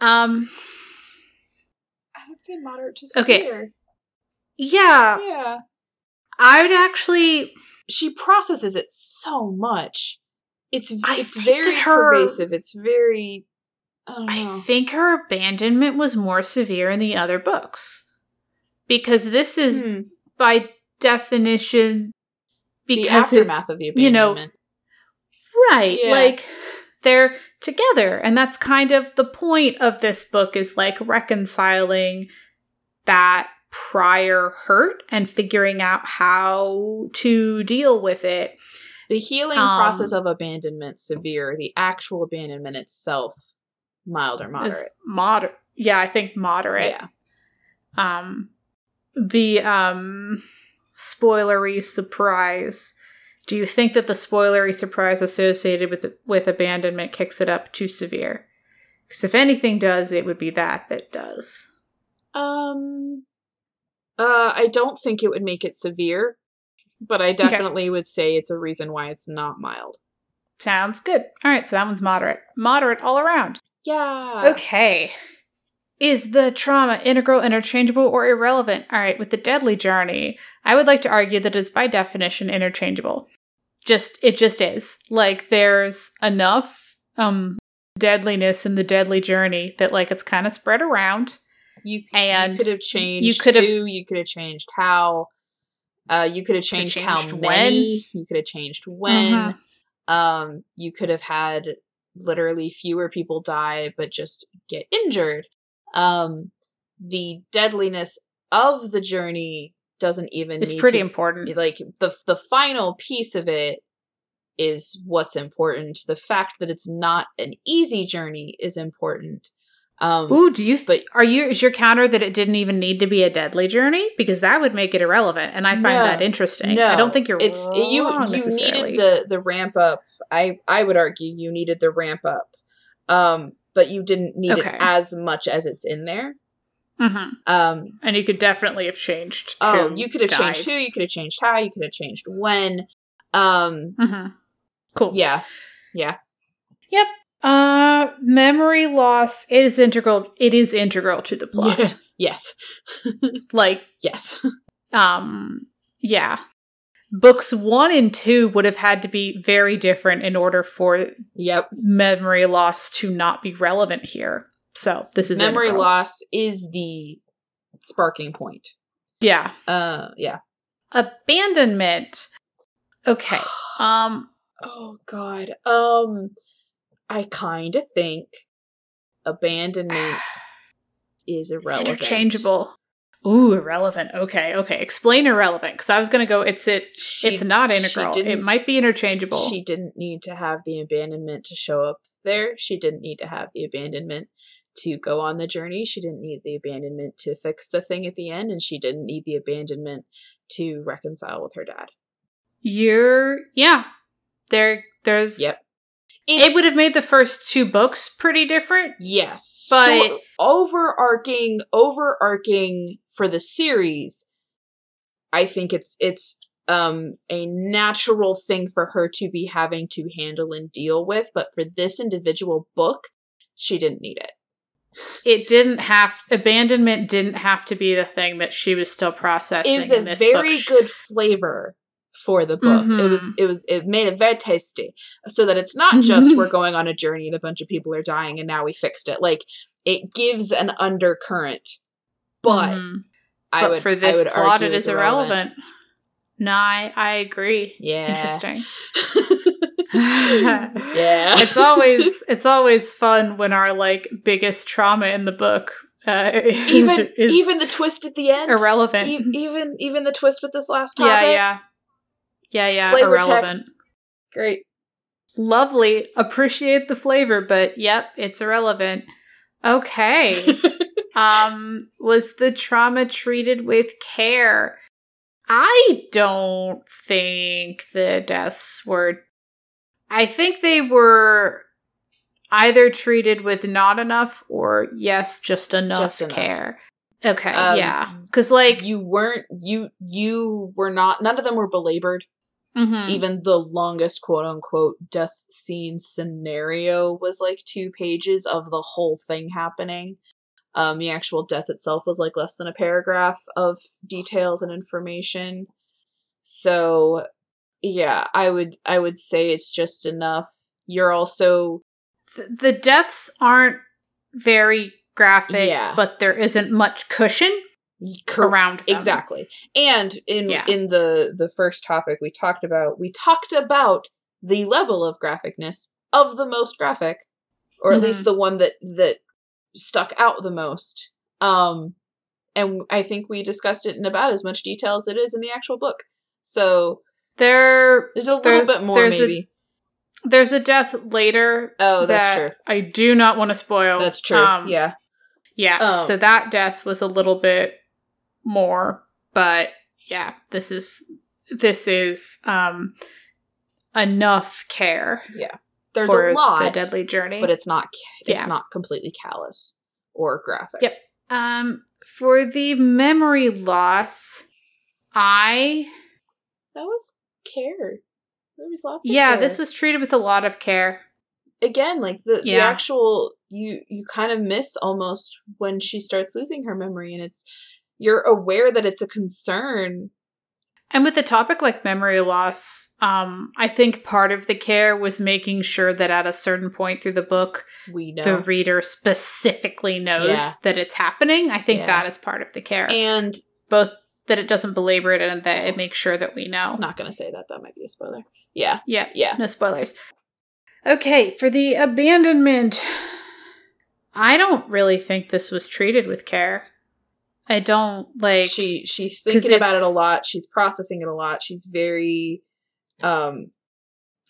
um I'd say moderate to severe. Okay. Yeah, Yeah. I would actually. She processes it so much. It's I it's very her- pervasive. It's very I. I think her abandonment was more severe in the other books. Because this is, Hmm. by definition, the because it- aftermath of the you know, abandonment. right, Yeah. like they're together. And that's kind of the point of this book is like reconciling that prior hurt and figuring out how to deal with it. The healing um, process of abandonment severe. The actual abandonment itself mild or moderate. moderate. Yeah, I think moderate. Yeah. um the um spoilery surprise do you think that the spoilery surprise associated with with abandonment kicks it up too severe because if anything does it would be that that does Um uh I don't think it would make it severe, but I definitely would say it's a reason why it's not mild. sounds good. All right so that one's moderate. Moderate all around. Yeah. okay. Is the trauma integral interchangeable or irrelevant? All right with the deadly journey i would like to argue that it's by definition interchangeable. Just it just is. Like there's enough um deadliness in the deadly journey that like it's kind of spread around. You, And you could have changed you could have- who, you could have changed how. Uh, you could have changed, how when. many. You could have changed when. Mhm. Um, you could have had literally fewer people die, but just get injured. Um, the deadliness of the journey doesn't even it's need pretty to important like the the final piece of it is what's important. The fact that it's not an easy journey is important. Um, Ooh, do you? Th- but- are you? Is your counter that it didn't even need to be a deadly journey because that would make it irrelevant, and I find No. that interesting. No, I don't think you're it's wrong you. You needed the the ramp up. I I would argue you needed the ramp up, um, but you didn't need Okay. it as much as it's in there. Mhm. Um, and you could definitely have changed. oh, you could have changed died. who, you could have changed how, you could have changed when. Um, Mhm. Cool. yeah, yeah. Yep. Uh memory loss it is integral it is integral to the [laughs] plot. Yeah. Yes, [laughs] Like yes. um yeah. Books 1 and 2 would have had to be very different in order for yep. memory loss to not be relevant here. So, this is Memory integral. loss is the sparking point. Yeah. Uh, yeah. Abandonment. Okay. [sighs] Um Oh God. Um, I kind of think abandonment [sighs] is it's irrelevant. interchangeable. Ooh, irrelevant. Okay, okay. Explain irrelevant cuz I was going to go it's it She- it's not integral. It might be interchangeable. She didn't need to have the abandonment to show up there. She didn't need to have the abandonment to go on the journey. She didn't need the abandonment to fix the thing at the end, and she didn't need the abandonment to reconcile with her dad. You're yeah. There there's Yep. It would have made the first two books pretty different. Yes. But- Sto- overarching overarching for the series, I think it's it's um a natural thing for her to be having to handle and deal with, but for this individual book, she didn't need it. It didn't have abandonment didn't have to be the thing that she was still processing. It was in a very book. good flavor for the book. It was Mhm. it was it made it very tasty. So that it's not just we're [laughs] going on a journey and a bunch of people are dying and now we fixed it. Like it gives an undercurrent. But Mhm. I but would for this I would plot, argue it's is irrelevant. No, I, I agree. Yeah. Interesting. [laughs] [laughs] yeah. it's always it's always fun when our like biggest trauma in the book uh, is, even is even the twist at the end. irrelevant. E- even even the twist with this last topic. yeah, yeah, It's yeah. flavor Irrelevant. text. Great. Lovely. Appreciate the flavor, but yep, it's irrelevant. Okay. [laughs] um, was the trauma treated with care? I don't think the deaths were. I think they were either treated with not enough or yes, just enough Just enough. care. Okay, Um, yeah, because like you weren't you you were not none of them were belabored. Mhm. Even the longest quote unquote death scene scenario was like two pages of the whole thing happening. Um, the actual death itself was like less than a paragraph of details and information. So, yeah, I would I would say it's just enough. You're also Th- the deaths aren't very graphic, Yeah. but there isn't much cushion cor- around them. exactly. And in Yeah. in the the first topic we talked about, we talked about the level of graphicness of the most graphic, or at Mhm. least the one that that stuck out the most. Um, and I think we discussed it in about as much detail as it is in the actual book. So There, there's a little There- bit more, there's a- maybe. there's a death later. Oh, that's that true. I do not want to spoil. That's true. Um, yeah. Yeah. Um, so that death was a little bit more, but yeah, this is this is um enough care Yeah. There's a lot, the deadly journey. but it's not it's Yeah. not completely callous or graphic. Yep. um for the memory loss, I That was care. There was lots of yeah, this was treated with a lot of care. again like the, the actual you you kind of miss almost when she starts losing her memory and it's you're aware that it's a concern And with a topic like memory loss, um, I think part of the care was making sure that at a certain point through the book, we know the reader specifically knows Yeah. that it's happening. I think Yeah. that is part of the care. and Both that it doesn't belabor it and that it makes sure that we know. i'm not gonna say that that might be a spoiler yeah Yeah, yeah no spoilers. Okay, for the abandonment, I don't really think this was treated with care. I don't like she she's thinking about it a lot. She's processing it a lot. She's very um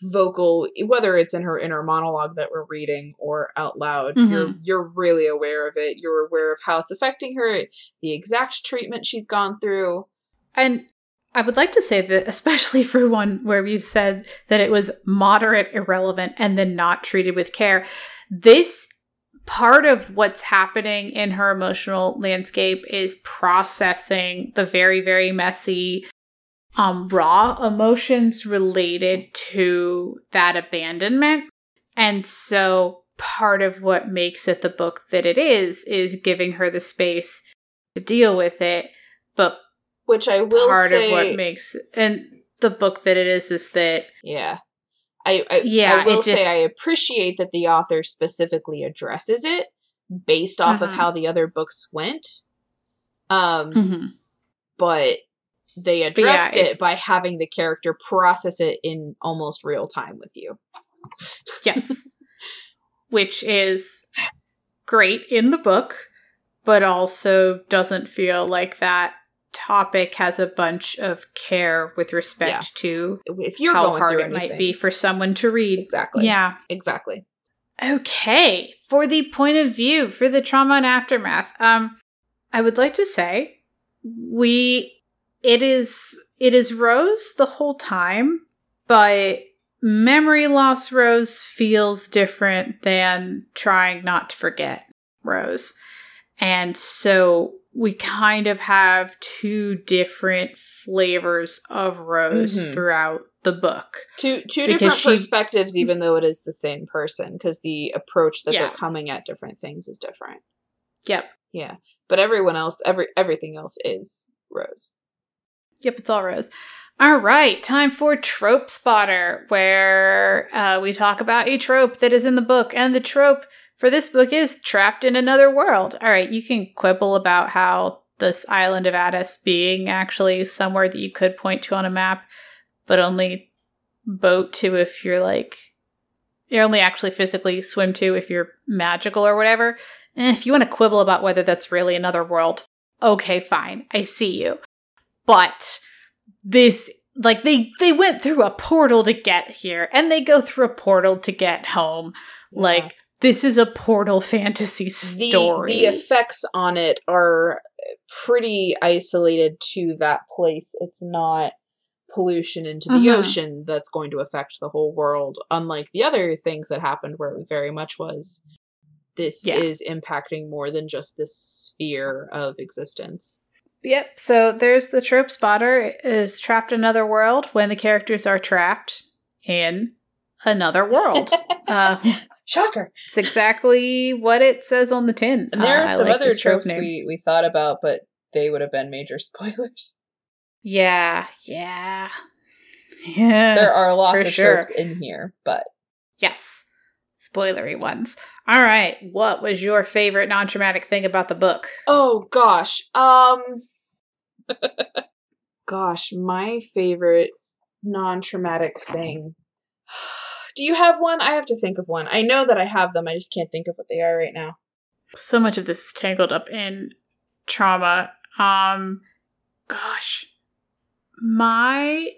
vocal whether it's in her inner monologue that we're reading or out loud you're Mhm. you're really aware of it. You're aware of how it's affecting her the exact treatment she's gone through. And I would like to say that, [laughs] especially for one where you said that it was moderate irrelevant and then not treated with care, this part of what's happening in her emotional landscape is processing the very, very messy, um, raw emotions related to that abandonment. And so part of what makes it the book that it is, is giving her the space to deal with it. But which I will part say, of what makes and the book that it is is that yeah, I, I Yeah, I will it say I appreciate that the author specifically addresses it based off of Mhm. how the other books went, um, Mhm. but they yeah, addressed it- it by having the character process it in almost real time with you. yes [laughs] which is great in the book but also doesn't feel like that topic has a bunch of care with respect Yeah. to If you're how going hard it might be for someone to read. Exactly, yeah. Exactly. Okay, for the point of view for the trauma and aftermath, um, I would like to say we it is it is Rose the whole time, but memory loss Rose feels different than trying not to forget Rose, and so we kind of have two different flavors of Rose Mhm. throughout the book. Two two different she- perspectives, even though it is the same person, because the approach that Yeah. they're coming at different things is different. Yep. Yeah, but everyone else, every everything else is Rose. Yep, it's all rose. All right, time for Trope Spotter, where uh, we talk about a trope that is in the book. And the trope for this book is trapped in another world. All right, you can quibble about how this island of Adas being actually somewhere that you could point to on a map, but only boat to if you're like, you're only actually physically swim to if you're magical or whatever. Eh, if you want to quibble about whether that's really another world, okay, fine. I see you but this like they they went through a portal to get here and they go through a portal to get home like this is a portal fantasy story the effects on it are pretty isolated to that place. It's not pollution into the Mhm. ocean that's going to affect the whole world. Unlike the other things that happened, where it very much was. This Yeah. is impacting more than just this sphere of existence. yep so there's the trope spotter is trapped in another world when the characters are trapped in another world uh, [laughs] shocker. It's exactly what it says on the tin. And there Uh, are some like other this trope tropes we, we thought about, but they would have been major [laughs] spoilers. Yeah, yeah. Yeah. there are lots of sure. tropes in here, but Yes. Spoilery ones. All right. What was your favorite non traumatic thing about the book? oh gosh. Um [laughs] gosh, my favorite non-traumatic thing. Do you have one? I have to think of one. I know that I have them. I just can't think of what they are right now. So much of this is tangled up in trauma. Um, gosh. My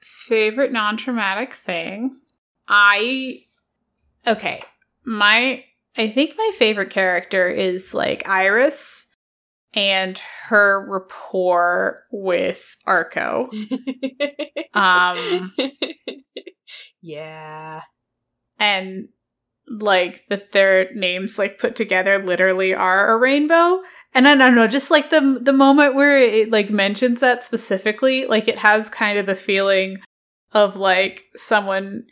favorite non traumatic thing, I. Okay. My. I think my favorite character is like Iris and her rapport with Arco. [laughs] Um, yeah. and like that their names like put together literally are a rainbow and i don't know just like the the moment where it like mentions that specifically like it has kind of the feeling of like someone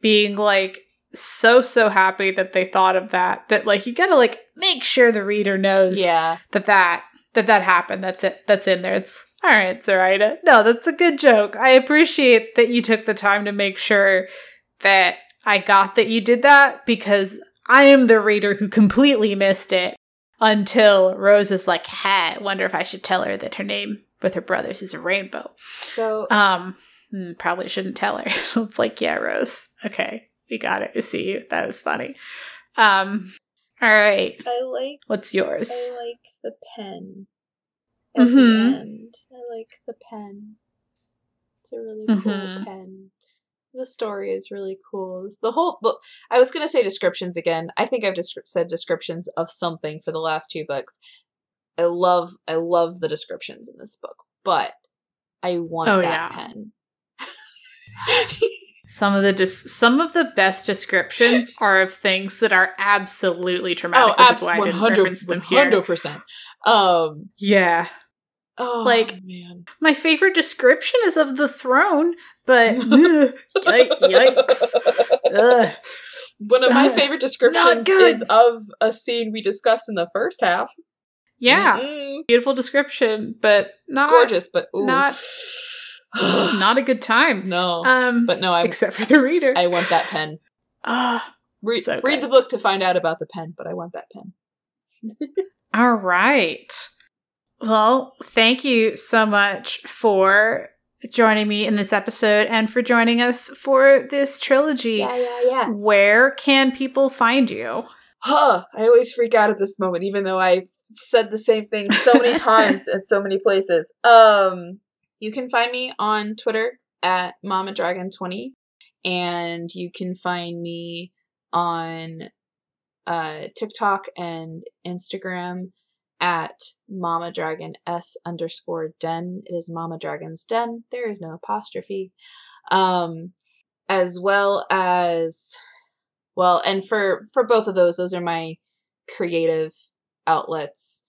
being like so so happy that they thought of that that like you gotta like make sure the reader knows Yeah. that that that that happened that's it that's in there it's all right Zoraida. no that's a good joke. I appreciate that you took the time to make sure that i got that you did that because i am the reader who completely missed it until rose is like ha wonder if i should tell her that her name with her brothers is a rainbow. So um hmm, probably shouldn't tell her. [laughs] It's like yeah rose. Okay we got it. We see you. That was funny. Um all right. I like what's yours? I like the pen. At Mhm. the end. I like the pen. It's a really cool Mhm. pen. The story is really cool. The whole book. I was going to say descriptions again. I think I've just said descriptions of something for the last two books. I love I love the descriptions in this book, but I want Oh, that yeah. pen. [sighs] Some of the dis- some of the best descriptions are of things that are absolutely traumatic. oh, which is why I didn't reference them here. 100%. Um Yeah, oh Like- man. my favorite description is of the throne, but [laughs] [laughs] ugh, yikes. Ugh. One of my favorite descriptions is of a scene we discussed in the first half. Yeah, Mm-mm. beautiful description, but not gorgeous, but ooh. not- [sighs] not a good time. no. Um, but no, I except for the reader. I want that pen. [sighs] Ah, Re- So read the book to find out about the pen, but I want that pen. All right. Well, thank you so much for joining me in this episode and for joining us for this trilogy. yeah, yeah. yeah. Where can people find you? Huh. I always freak out at this moment, even though I said the same thing so many [laughs] times at so many places. Um, you can find me on Twitter at Mama Dragon 20 and you can find me on uh, TikTok and Instagram at Mama Dragon S underscore Den. It is Mama Dragon's Den. There is no apostrophe. Um, as well as well, and for for both of those, those are my creative outlets.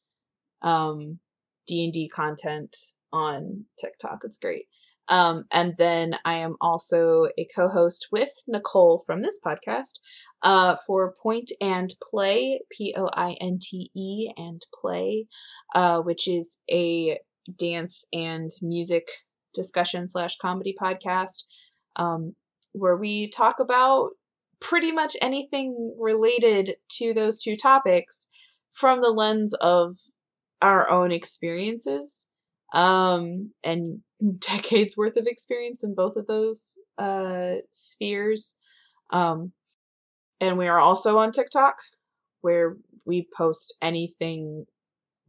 Um, D and D content on TikTok. It's great. Um, and then I am also a co-host with Nicole from this podcast uh, for Pointe and Play, P O I N T E and Play, uh, which is a dance and music discussion slash comedy podcast, um, where we talk about pretty much anything related to those two topics from the lens of our own experiences um and [laughs] decades worth of experience in both of those uh spheres. Um and we are also on TikTok where we post anything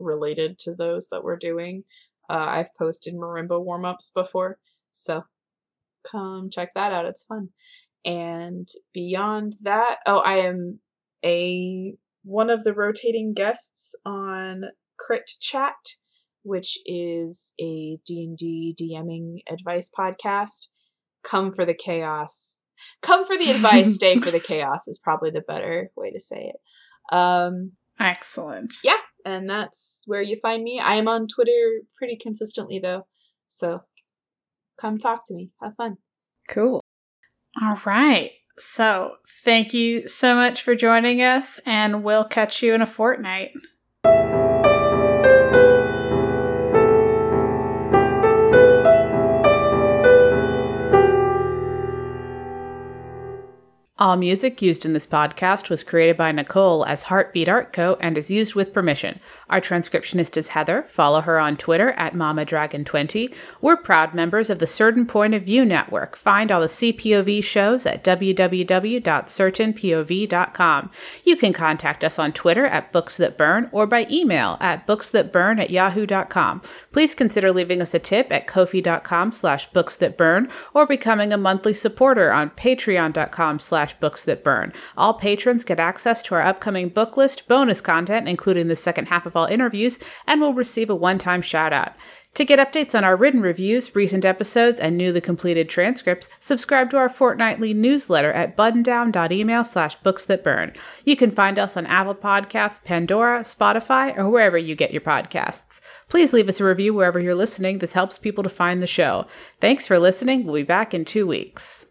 related to those that we're doing uh I've posted marimba warm-ups before so come check that out it's fun and beyond that oh I am a one of the rotating guests on Crit Chat which is a D&D DMing advice podcast. Come for the chaos. Come for the advice, [laughs] stay for the chaos is probably the better way to say it. Um Excellent. Yeah. and that's where you find me. I am on Twitter pretty consistently though. So come talk to me. Have fun. Cool. All right. So, thank you so much for joining us, and we'll catch you in a fortnight. All music used in this podcast was created by Nicole as Heartbeat Art Co. and is used with permission. Our transcriptionist is Heather. Follow her on Twitter at MamaDragon20. We're proud members of the Certain Point of View Network. Find all the CPOV shows at www.certainpov.com. You can contact us on Twitter at Books That Burn or by email at booksthatburn at yahoo.com. Please consider leaving us a tip at kofi.com slash booksthatburn or becoming a monthly supporter on patreon.com slash books that burn. All patrons get access to our upcoming book list, bonus content, including the second half of all interviews, and will receive a one-time shout out. To get updates on our written reviews, recent episodes, and newly completed transcripts, subscribe to our fortnightly newsletter at buttondown.email slash books that burn. You can find us on Apple Podcasts, Pandora, Spotify, or wherever you get your podcasts. Please leave us a review wherever you're listening. This helps people to find the show. Thanks for listening. We'll be back in two weeks.